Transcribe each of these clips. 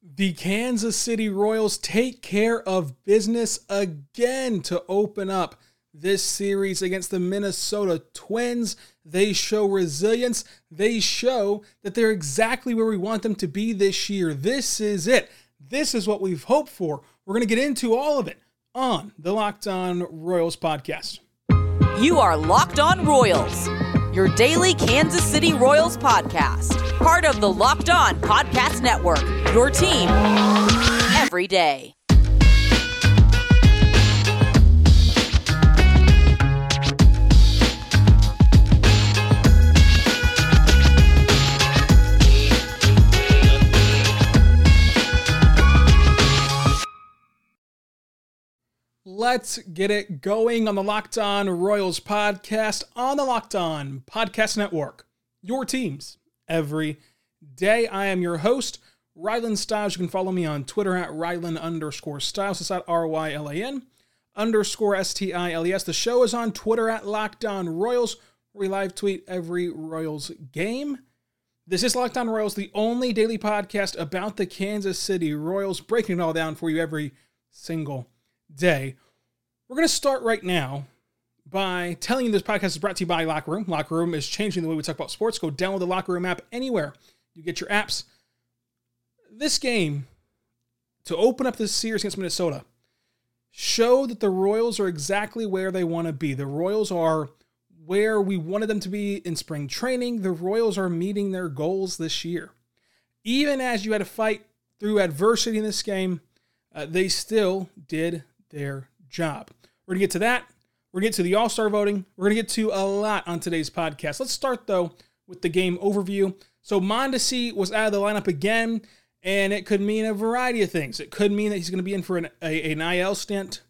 The Kansas City Royals take care of business again to open up this series against the Minnesota Twins. They show resilience. They show that they're exactly where we want them to be this year. This is it. This is what we've hoped for. We're going to get into all of it on the Locked On Royals podcast. You are Locked On Royals, your daily Kansas City Royals podcast, part of the Locked On Podcast Network, your team every day. Let's get it going on the Locked On Royals podcast on the Locked On Podcast Network. Your teams every day. I am your host, Rylan Stiles. You can follow me on Twitter at Rylan underscore Stiles. It's at R Y L A N underscore S T I L E S. The show is on Twitter at Locked On Royals, we live tweet every Royals game. This is Locked On Royals, the only daily podcast about the Kansas City Royals, breaking it all down for you every single day. We're going to start right now by telling you this podcast is brought to you by Locker Room. Locker Room is changing the way we talk about sports. Go download the Locker Room app anywhere you get your apps. This game, to open up this series against Minnesota, show that the Royals are exactly where they want to be. The Royals are where we wanted them to be in spring training. The Royals are meeting their goals this year. Even as you had to fight through adversity in this game, uh, they still did their job. We're going to get to that. We're going to get to the All Star voting. We're going to get to a lot on today's podcast. Let's start, though, with the game overview. So, Mondesi was out of the lineup again, and it could mean a variety of things. It could mean that he's going to be in for an, a, an IL stint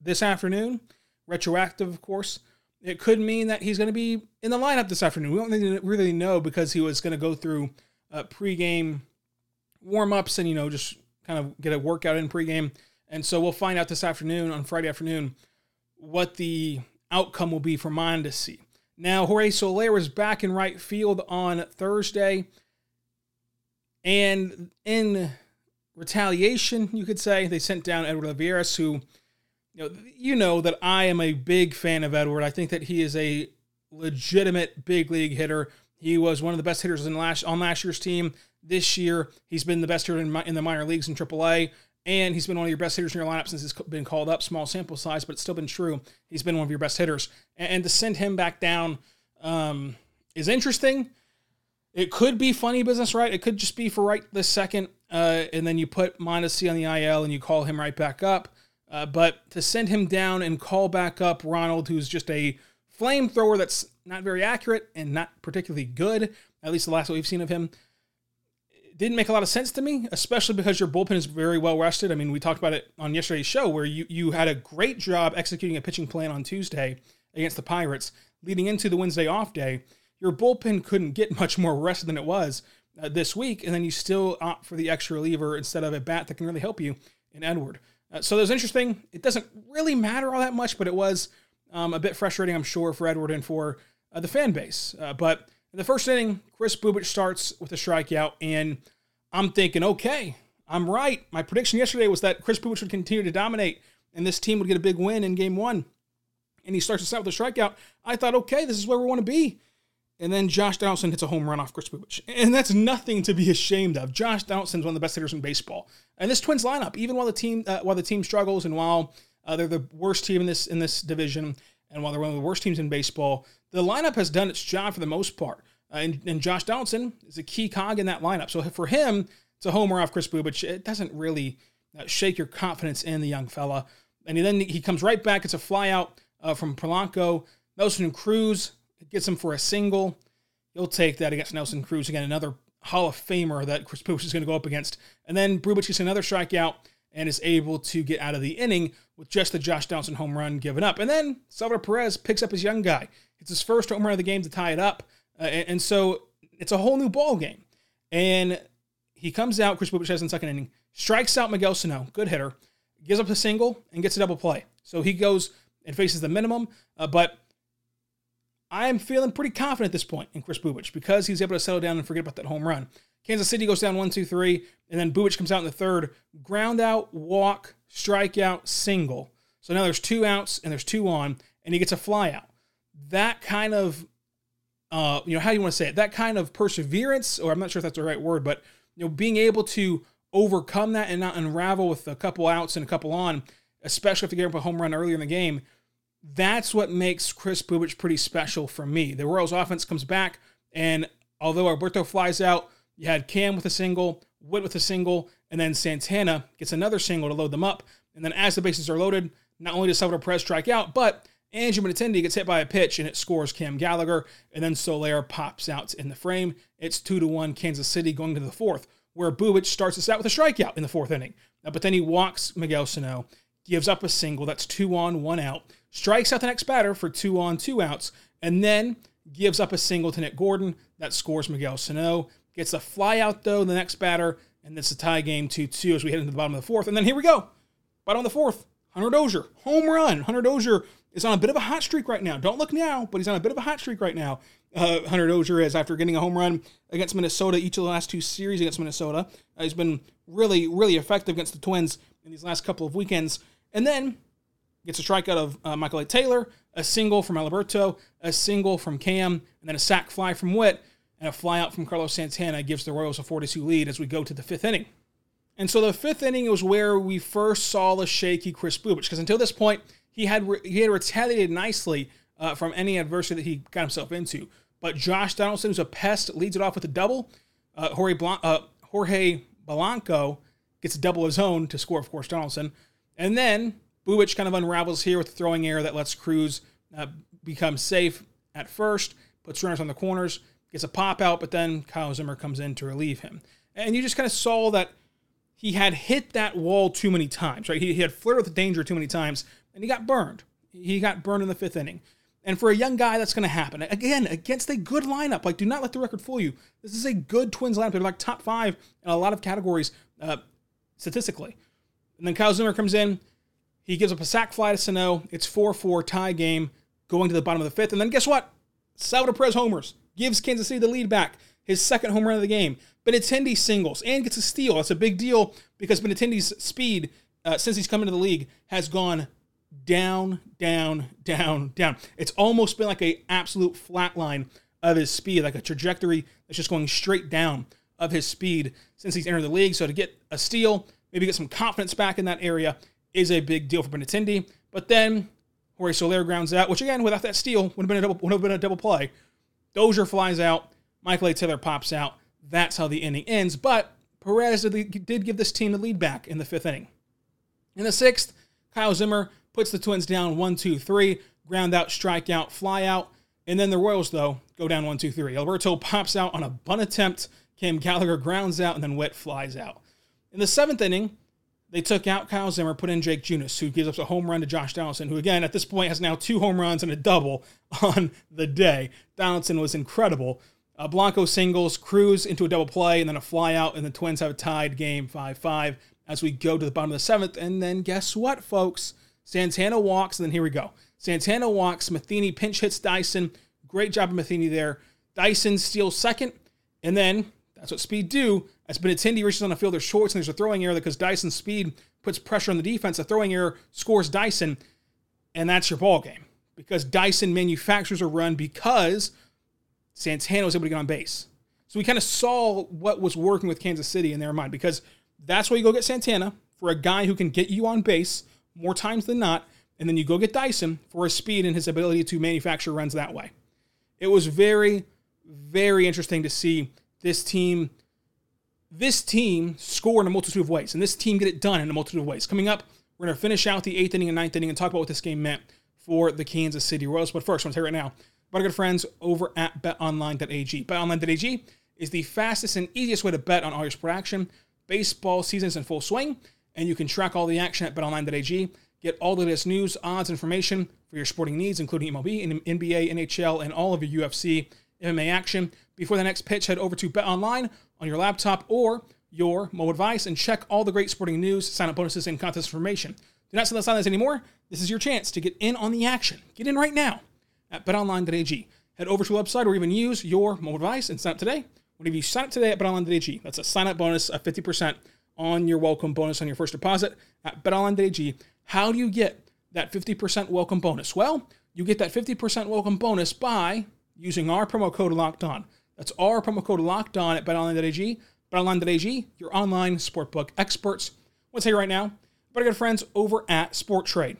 this afternoon, retroactive, of course. It could mean that he's going to be in the lineup this afternoon. We don't really know because he was going to go through uh, pregame warm ups and, you know, just kind of get a workout in pregame. And so we'll find out this afternoon, on Friday afternoon, what the outcome will be for Mondesi. Now, Jorge Soler is back in right field on Thursday. And in retaliation, you could say, they sent down Edward Olivares, who, you know, you know that I am a big fan of Edward. I think that he is a legitimate big league hitter. He was one of the best hitters in last on last year's team. This year, he's been the best hitter in, in the minor leagues in AAA and he's been one of your best hitters in your lineup since he's been called up. Small sample size, but it's still been true. He's been one of your best hitters, and, to send him back down um, is interesting. It could be funny business, right? It could just be for right this second, uh, and then you put Mondesi on the IL and you call him right back up. Uh, but to send him down and call back up Ronald, who's just a flamethrower that's not very accurate and not particularly good, at least the last we've seen of him, didn't make a lot of sense to me, especially because your bullpen is very well rested. I mean, we talked about it on yesterday's show where you, you had a great job executing a pitching plan on Tuesday against the Pirates, leading into the Wednesday off day. Your bullpen couldn't get much more rest than it was uh, this week, and then you still opt for the extra reliever instead of a bat that can really help you in Edward. Uh, so that was interesting. It doesn't really matter all that much, but it was um, a bit frustrating, I'm sure, for Edward and for uh, the fan base. Uh, but in the first inning, Kris Bubic starts with a strikeout, and I'm thinking, okay, I'm right. My prediction yesterday was that Kris Bubic would continue to dominate, and this team would get a big win in Game One. And he starts us out with a strikeout. I thought, okay, this is where we want to be. And then Josh Donaldson hits a home run off Kris Bubic. And that's nothing to be ashamed of. Josh Donaldson's one of the best hitters in baseball. And this Twins lineup, even while the team uh, while the team struggles and while uh, they're the worst team in this in this division, and while they're one of the worst teams in baseball, the lineup has done its job for the most part. Uh, and, and, Josh Donaldson is a key cog in that lineup. So for him, it's a homer off Kris Bubic. It doesn't really uh, shake your confidence in the young fella. And then he comes right back. It's a flyout uh, from Polanco. Nelson Cruz gets him for a single. He'll take that against Nelson Cruz. Again, another Hall of Famer that Kris Bubic is going to go up against. And then Bubic gets another strikeout and is able to get out of the inning with just the Josh Donaldson home run given up. And then Salvador Perez picks up his young guy. It's his first home run of the game to tie it up. Uh, and, and, so it's a whole new ball game. And he comes out, Kris Bubic has in second inning, strikes out Miguel Sano, good hitter, gives up a single, and gets a double play. So he goes and faces the minimum. Uh, but I'm feeling pretty confident at this point in Kris Bubic because he's able to settle down and forget about that home run. Kansas City goes down one, two, three, and then Bubic comes out in the third. Ground out, walk, strikeout, single. So now there's two outs and there's two on, and he gets a fly out. That kind of, uh, you know, how do you want to say it? That kind of perseverance, or I'm not sure if that's the right word, but you know, being able to overcome that and not unravel with a couple outs and a couple on, especially if you get up a home run earlier in the game. That's what makes Kris Bubic pretty special for me. The Royals offense comes back, and although Alberto flies out, you had Cam with a single, Witt with a single, and then Santana gets another single to load them up. And then as the bases are loaded, not only does Salvador Perez strike out, but Andrew Benintendi gets hit by a pitch and it scores Cam Gallagher, and then Soler pops out in the frame. It's two to one Kansas City going to the fourth, where Bubic starts us out with a strikeout in the fourth inning. But then he walks Miguel Sano, gives up a single. That's two on, one out. Strikes out the next batter for two on, two outs, and then gives up a single to Nick Gordon. That scores Miguel Sano. Gets a fly out though, the next batter, and it's a tie game 2 2 as we head into the bottom of the fourth. And then here we go. Bottom of the fourth. Hunter Dozier, home run. Hunter Dozier is on a bit of a hot streak right now. Don't look now, but he's on a bit of a hot streak right now. Uh, Hunter Dozier is after getting a home run against Minnesota each of the last two series against Minnesota. Uh, he's been really, really effective against the Twins in these last couple of weekends. And then gets a strikeout of uh, Michael A. Taylor, a single from Alberto, a single from Cam, and then a sac fly from Witt, and a flyout from Carlos Santana gives the Royals a 4 2 lead as we go to the fifth inning. And so the fifth inning was where we first saw the shaky Kris Bubic, because until this point, he had re- he had retaliated nicely uh, from any adversity that he got himself into. But Josh Donaldson, who's a pest, leads it off with a double. Uh, Jorge, Blan- uh, Jorge Polanco gets a double of his own to score, of course, Donaldson. And then Bubic kind of unravels here with throwing error that lets Cruz uh, become safe at first, puts runners on the corners, gets a pop out, but then Kyle Zimmer comes in to relieve him. And you just kind of saw that he had hit that wall too many times, right? He, he had flirted with danger too many times, and he got burned. He got burned in the fifth inning. And for a young guy, that's going to happen. Again, against a good lineup. Like, do not let the record fool you. This is a good Twins lineup. They're like top five in a lot of categories uh, statistically. And then Kyle Zimmer comes in. He gives up a sac fly to Sano. It's 4 4 tie game going to the bottom of the fifth. And then guess what? Salvador Perez homers gives Kansas City the lead back, his second home run of the game. Benintendi singles and gets a steal. That's a big deal because Benintendi's speed uh, since he's come into the league has gone down, down, down, down. It's almost been like a absolute flat line of his speed, like a trajectory that's just going straight down of his speed since he's entered the league. So to get a steal, maybe get some confidence back in that area is a big deal for Benintendi. But then Jorge Soler grounds out, which again, without that steal, would have been a double, would have been a double play. Dozier flies out. Michael A. Taylor pops out. That's how the inning ends. But Perez did give this team the lead back in the fifth inning. In the sixth, Kyle Zimmer puts the Twins down one, two, three. Ground out, strikeout, fly out. And then the Royals, though, go down one, two, three. Alberto pops out on a bunt attempt. Cam Gallagher grounds out, and then Witt flies out. In the seventh inning, they took out Kyle Zimmer, put in Jake Junis, who gives up a home run to Josh Donaldson, who again at this point has now two home runs and a double on the day. Donaldson was incredible. Uh, Blanco singles, Cruz into a double play, and then a fly out, and the Twins have a tied game 5 5 as we go to the bottom of the seventh. And then guess what, folks? Santana walks, and then here we go. Santana walks, Matheny pinch hits Dyson. Great job of Matheny there. Dyson steals second, and then that's what speed do. As Benintendi reaches on the field, there's shorts and there's a throwing error because Dyson's speed puts pressure on the defense. A throwing error scores Dyson, and that's your ball game because Dyson manufactures a run because Santana was able to get on base. So we kind of saw what was working with Kansas City in their mind because that's why you go get Santana for a guy who can get you on base more times than not, and then you go get Dyson for his speed and his ability to manufacture runs that way. It was very, very interesting to see this team this team score in a multitude of ways, and this team get it done in a multitude of ways. Coming up, we're going to finish out the eighth inning and ninth inning and talk about what this game meant for the Kansas City Royals. But first, I want to tell you right now about our good friends over at betonline.ag. Betonline.ag is the fastest and easiest way to bet on all your sport action. Baseball season is in full swing, and you can track all the action at betonline.ag. Get all the latest news, odds, information for your sporting needs, including MLB, NBA, NHL, and all of your UFC MMA action. Before the next pitch, head over to BetOnline on your laptop or your mobile device and check all the great sporting news, sign up bonuses, and contest information. Do not sit on the sidelines anymore. This is your chance to get in on the action. Get in right now at betonline.ag. Head over to the website or even use your mobile device and sign up today. Whenever you sign up today at BetOnline.ag, that's a sign up bonus of 50% on your welcome bonus on your first deposit at BetOnline.ag. How do you get that 50% welcome bonus? Well, you get that 50% welcome bonus by using our promo code Locked On. That's our promo code Locked On at BetOnline.ag. BetOnline.ag, your online sportbook experts. What's you right now, but good friends over at Sport Trade.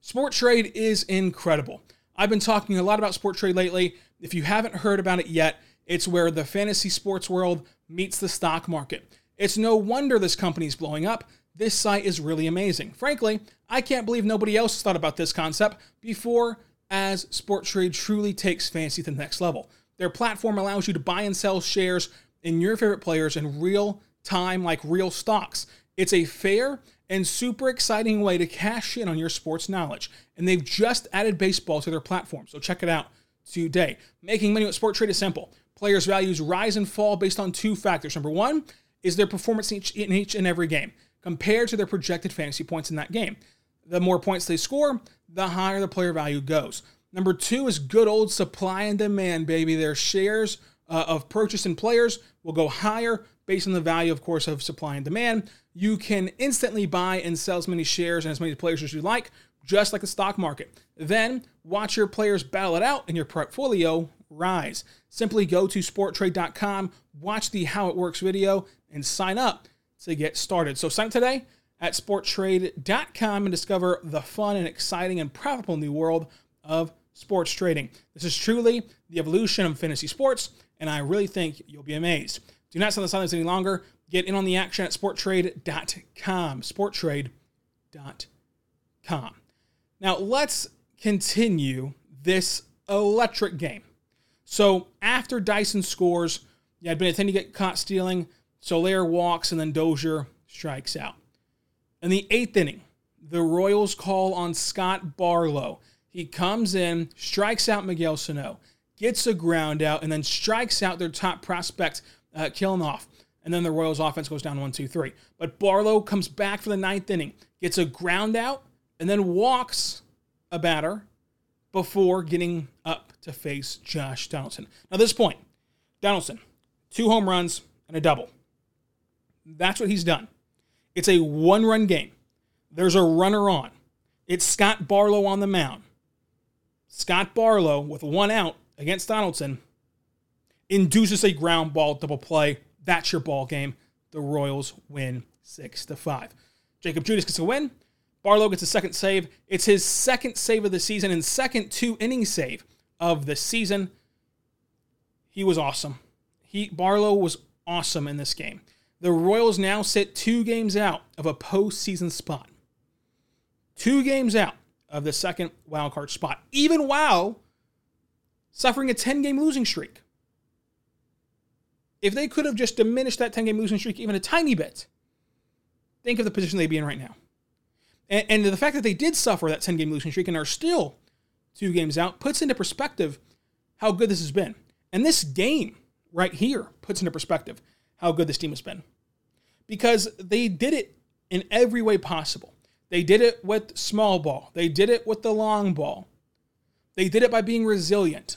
Sport Trade is incredible. I've been talking a lot about Sport Trade lately. If you haven't heard about it yet, it's where the fantasy sports world meets the stock market. It's no wonder this company is blowing up. This site is really amazing. Frankly, I can't believe nobody else thought about this concept before as Sport Trade truly takes fantasy to the next level. Their platform allows you to buy and sell shares in your favorite players in real time like real stocks. It's a fair and super exciting way to cash in on your sports knowledge. And they've just added baseball to their platform, so check it out today. Making money with Sport Trade is simple. Players' values rise and fall based on two factors. Number one is their performance each, in each and every game compared to their projected fantasy points in that game. The more points they score, the higher the player value goes. Number two is good old supply and demand, baby. Their shares uh, of purchasing players will go higher based on the value, of course, of supply and demand. You can instantly buy and sell as many shares and as many players as you like, just like the stock market. Then watch your players battle it out and your portfolio rise. Simply go to sporttrade.com, watch the How It Works video, and sign up to get started. So sign up today at sporttrade.com and discover the fun and exciting and profitable new world of sports trading. This is truly the evolution of fantasy sports, and I really think you'll be amazed. Do not on the sidelines any longer. Get in on the action at sporttrade.com. Sporttrade.com. Now, let's continue this electric game. So, after Dyson scores, you had to get caught stealing. Soler walks, and then Dozier strikes out. In the eighth inning, the Royals call on Scott Barlow. He comes in, strikes out Miguel Sano, gets a ground out, and then strikes out their top prospect, uh, off. And then the Royals offense goes down one, two, three. But Barlow comes back for the ninth inning, gets a ground out, and then walks a batter before getting up to face Josh Donaldson. Now, this point, Donaldson, two home runs and a double. That's what he's done. It's a one run game. There's a runner on. It's Scott Barlow on the mound. Scott Barlow, with one out against Donaldson, induces a ground ball double play. That's your ball game. The Royals win six to five. Jacob Junis gets a win. Barlow gets a second save. It's his second save of the season and second two inning save of the season. He was awesome. He Barlow was awesome in this game. The Royals now sit two games out of a postseason spot. Two games out of the second wildcard spot, even while suffering a 10 game losing streak. If they could have just diminished that 10 game losing streak even a tiny bit, think of the position they'd be in right now. And, and the fact that they did suffer that 10 game losing streak and are still two games out puts into perspective how good this has been. And this game right here puts into perspective how good this team has been. Because they did it in every way possible. They did it with small ball, they did it with the long ball, they did it by being resilient,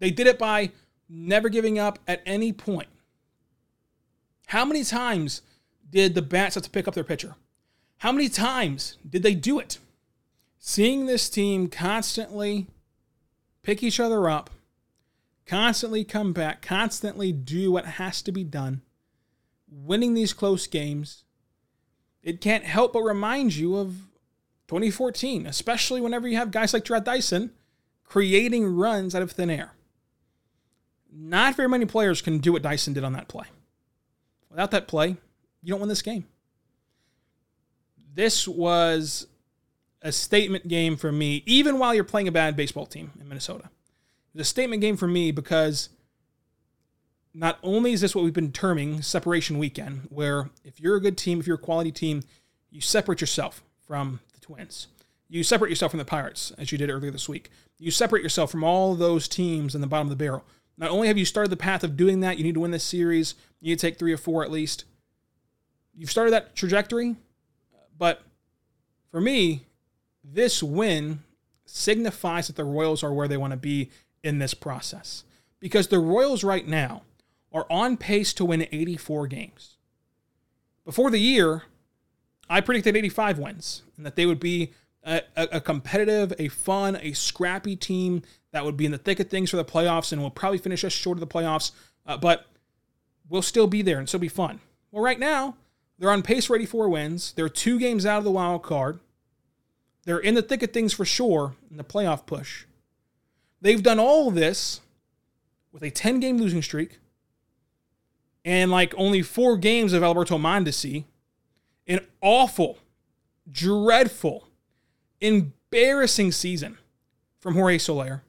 they did it by never giving up at any point. How many times did the Bats have to pick up their pitcher? How many times did they do it? Seeing this team constantly pick each other up, constantly come back, constantly do what has to be done, winning these close games, it can't help but remind you of 2014, especially whenever you have guys like Jarrod Dyson creating runs out of thin air. Not very many players can do what Dyson did on that play. Without that play, you don't win this game. This was a statement game for me, even while you're playing a bad baseball team in Minnesota. It was a statement game for me because not only is this what we've been terming separation weekend, where if you're a good team, if you're a quality team, you separate yourself from the Twins. You separate yourself from the Pirates, as you did earlier this week. You separate yourself from all those teams in the bottom of the barrel. Not only have you started the path of doing that, you need to win this series. You need to take three or four at least. You've started that trajectory, but for me, this win signifies that the Royals are where they want to be in this process because the Royals right now are on pace to win 84 games. Before the year, I predicted 85 wins and that they would be a, a, competitive, a fun, a scrappy team that would be in the thick of things for the playoffs and will probably finish us short of the playoffs, uh, but will still be there and still be fun. Well, right now, they're on pace for 84 wins. They're two games out of the wild card. They're in the thick of things for sure in the playoff push. They've done all this with a 10 game losing streak and like only four games of Alberto Mondesi. An awful, dreadful, embarrassing season from Jorge Soler.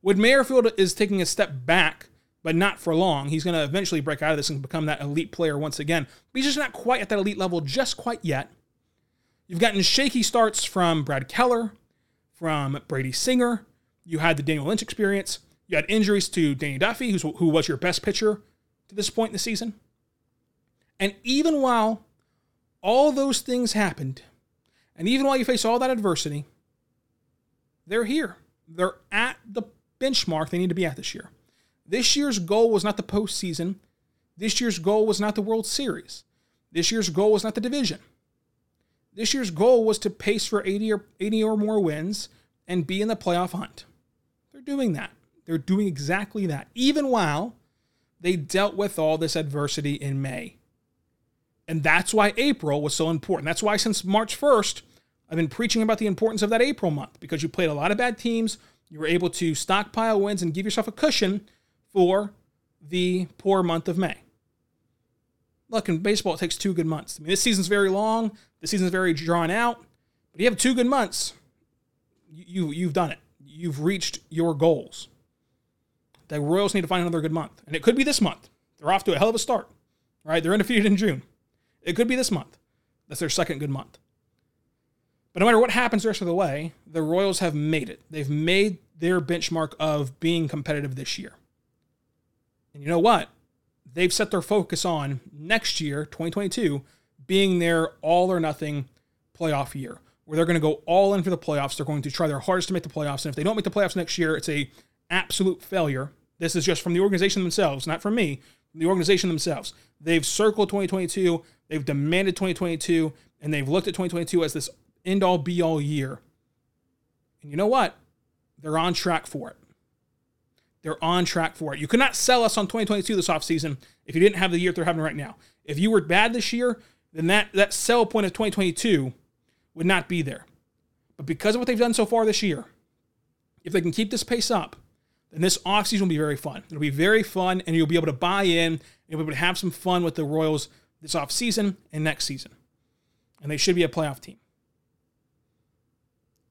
Whit Merrifield is taking a step back, but not for long. He's going to eventually break out of this and become that elite player once again. But he's just not quite at that elite level just quite yet. You've gotten shaky starts from Brad Keller, from Brady Singer. You had the Daniel Lynch experience. You had injuries to Danny Duffy, who was your best pitcher to this point in the season. And even while all those things happened, and even while you face all that adversity, they're here. They're at the benchmark they need to be at this year. This year's goal was not the postseason. This year's goal was not the World Series. This year's goal was not the division. This year's goal was to pace for 80 or 80 or more wins and be in the playoff hunt. They're doing that. They're doing exactly that, even while they dealt with all this adversity in May. And that's why April was so important. That's why since March 1st, I've been preaching about the importance of that April month because you played a lot of bad teams. You were able to stockpile wins and give yourself a cushion for the poor month of May. Look, in baseball, it takes two good months. I mean, this season's very long, the season's very drawn out, but you have two good months. You, you've done it. You've reached your goals. The Royals need to find another good month. And it could be this month. They're off to a hell of a start. Right? They're undefeated in June. It could be this month. That's their second good month. But no matter what happens the rest of the way, the Royals have made it. They've made their benchmark of being competitive this year. And you know what? They've set their focus on next year, 2022, being their all or nothing playoff year, where they're going to go all in for the playoffs. They're going to try their hardest to make the playoffs. And if they don't make the playoffs next year, it's a absolute failure. This is just from the organization themselves, not from me, from the organization themselves. They've circled 2022, they've demanded 2022, and they've looked at 2022 as this end all be all year. And you know what? They're on track for it. They're on track for it. You could not sell us on 2022 this offseason if you didn't have the year they're having right now. If you were bad this year, then that, that sell point of 2022 would not be there. But because of what they've done so far this year, if they can keep this pace up, then this offseason will be very fun. It'll be very fun, and you'll be able to buy in, and you'll be able to have some fun with the Royals this offseason and next season. And they should be a playoff team.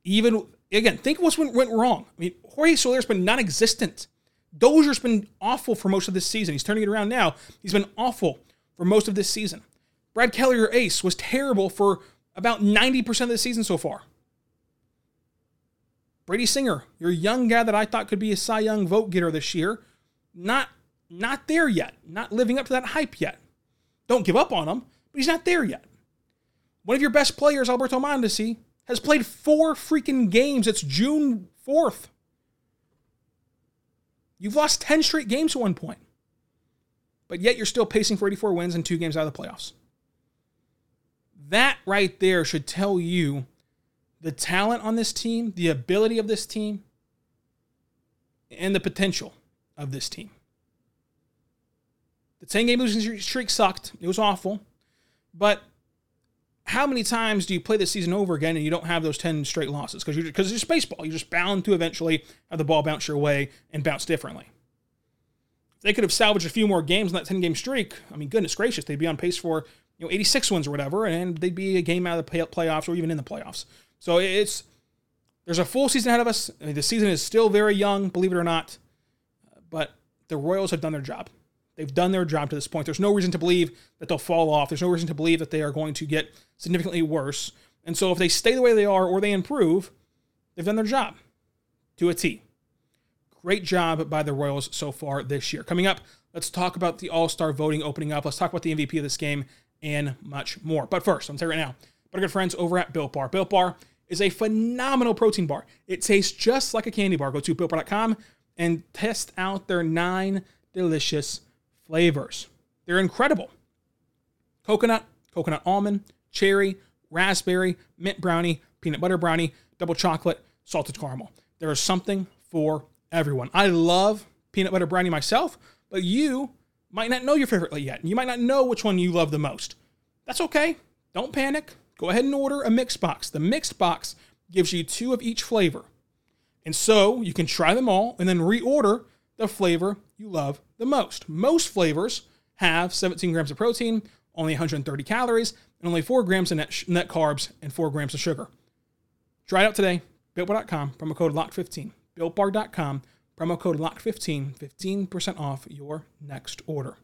Even, again, think of what went wrong. I mean, Jorge Soler's been non existent. Dozier's been awful for most of this season. He's turning it around now. He's been awful for most of this season. Brad Keller, your ace, was terrible for about 90% of the season so far. Brady Singer, your young guy that I thought could be a Cy Young vote getter this year, not not there yet, not living up to that hype yet. Don't give up on him, but he's not there yet. One of your best players, Alberto Mondesi, has played four freaking games. It's June 4th. You've lost 10 straight games at one point. But yet you're still pacing for 84 wins and two games out of the playoffs. That right there should tell you the talent on this team, the ability of this team, and the potential of this team. The 10 game losing streak sucked. It was awful. But how many times do you play this season over again and you don't have those 10 straight losses? Because because it's just baseball. You're just bound to eventually have the ball bounce your way and bounce differently. If they could have salvaged a few more games in that 10 game streak, I mean, goodness gracious, they'd be on pace for you know 86 wins or whatever, and they'd be a game out of the playoffs or even in the playoffs. So it's there's a full season ahead of us. I mean, the season is still very young, believe it or not, but the Royals have done their job. They've done their job to this point. There's no reason to believe that they'll fall off. There's no reason to believe that they are going to get significantly worse. And so if they stay the way they are or they improve, they've done their job to a T. Great job by the Royals so far this year. Coming up, let's talk about the All Star voting opening up. Let's talk about the MVP of this game and much more. But first, I'm telling you right now, our good friends over at Built Bar. Built Bar is a phenomenal protein bar. It tastes just like a candy bar. Go to builtbar.com and test out their nine delicious flavors. They're incredible coconut, coconut almond, cherry, raspberry, mint brownie, peanut butter brownie, double chocolate, salted caramel. There is something for everyone. I love peanut butter brownie myself, but you might not know your favorite yet. You might not know which one you love the most. That's okay. Don't panic. Go ahead and order a mixed box. The mixed box gives you two of each flavor. And so you can try them all and then reorder the flavor you love the most. Most flavors have 17 grams of protein, only 130 calories, and only 4 grams of net, sh- net carbs and 4 grams of sugar. Try it out today. BuiltBar.com, promo code LOCK15. BuiltBar.com, promo code LOCK15, 15% off your next order.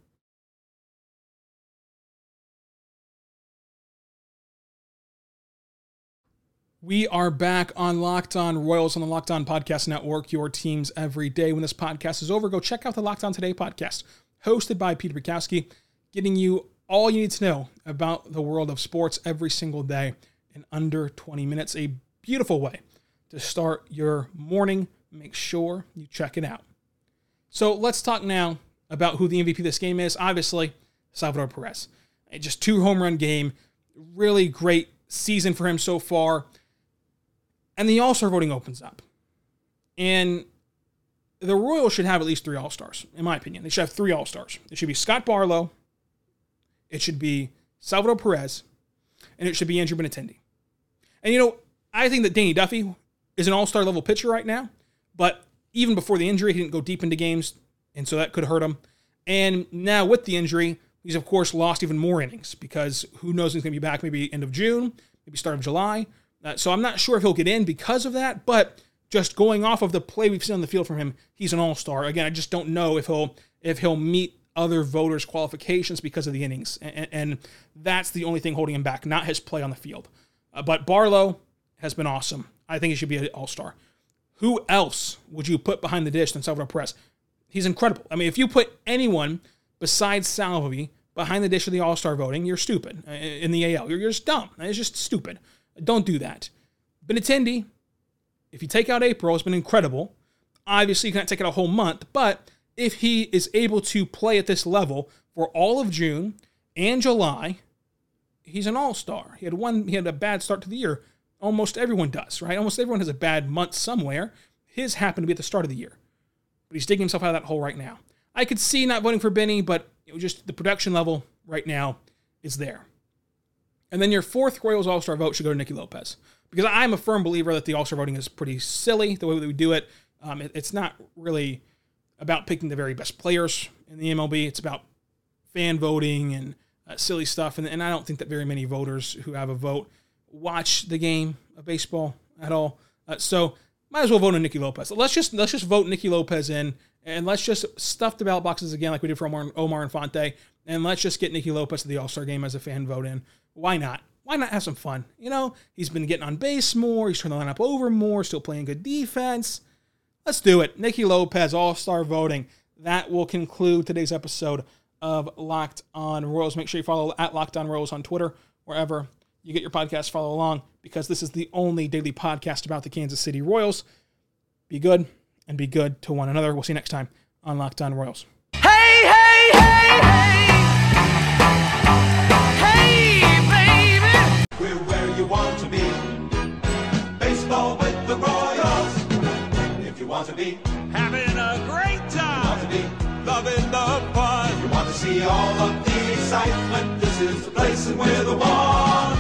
We are back on Locked On Royals on the Locked On Podcast Network, your teams every day. When this podcast is over, go check out the Locked On Today podcast, hosted by Peter Bukowski, getting you all you need to know about the world of sports every single day in under 20 minutes. A beautiful way to start your morning. Make sure you check it out. So let's talk now about who the MVP of this game is. Obviously, Salvador Perez. Just two home run game. Really great season for him so far. And the All Star voting opens up. And the Royals should have at least three All Stars, in my opinion. They should have three All Stars. It should be Scott Barlow, it should be Salvador Perez, and it should be Andrew Benintendi. And you know, I think that Danny Duffy is an All Star level pitcher right now, but even before the injury, he didn't go deep into games, and so that could hurt him. And now with the injury, he's of course lost even more innings because who knows he's going to be back maybe end of June, maybe start of July. Uh, so I'm not sure if he'll get in because of that, but just going off of the play we've seen on the field from him, he's an all-star. Again, I just don't know if he'll if he'll meet other voters' qualifications because of the innings, and, and that's the only thing holding him back, not his play on the field. Uh, but Barlow has been awesome. I think he should be an all-star. Who else would you put behind the dish than Salvador Perez? He's incredible. I mean, if you put anyone besides Salvi behind the dish of the All-Star voting, you're stupid uh, in the AL. You're, you're just dumb. It's just stupid. Don't do that. Benintendi, if you take out April, it's been incredible. Obviously, you can't take it a whole month, but if he is able to play at this level for all of June and July, he's an all-star. He had one he had a bad start to the year. Almost everyone does, right? Almost everyone has a bad month somewhere. His happened to be at the start of the year. But he's digging himself out of that hole right now. I could see not voting for Benny, but just the production level right now is there. And then your fourth Royals All Star vote should go to Nicky Lopez. Because I'm a firm believer that the All Star voting is pretty silly, the way that we do it. Um, it. It's not really about picking the very best players in the MLB, it's about fan voting and uh, silly stuff. And, and I don't think that very many voters who have a vote watch the game of baseball at all. Uh, so might as well vote on Nicky Lopez. Let's just let's just vote Nicky Lopez in, and let's just stuff the ballot boxes again like we did for Omar, Omar Infante, and let's just get Nicky Lopez to the All Star game as a fan vote in. Why not? Why not have some fun? You know, he's been getting on base more. He's turning the lineup over more. Still playing good defense. Let's do it. Nicky Lopez All Star voting. That will conclude today's episode of Locked On Royals. Make sure you follow at Locked On Royals on Twitter, wherever you get your podcast. Follow along because this is the only daily podcast about the Kansas City Royals. Be good and be good to one another. We'll see you next time on Locked On Royals. be having a great time. You want to be loving the fun. You want to see all of the excitement. This is the place and we're the one.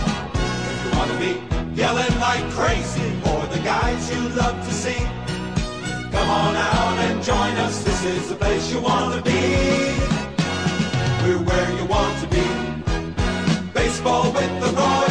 You want to be yelling like crazy for the guys you love to see. Come on out and join us. This is the place you want to be. We're where you want to be. Baseball with the Royals.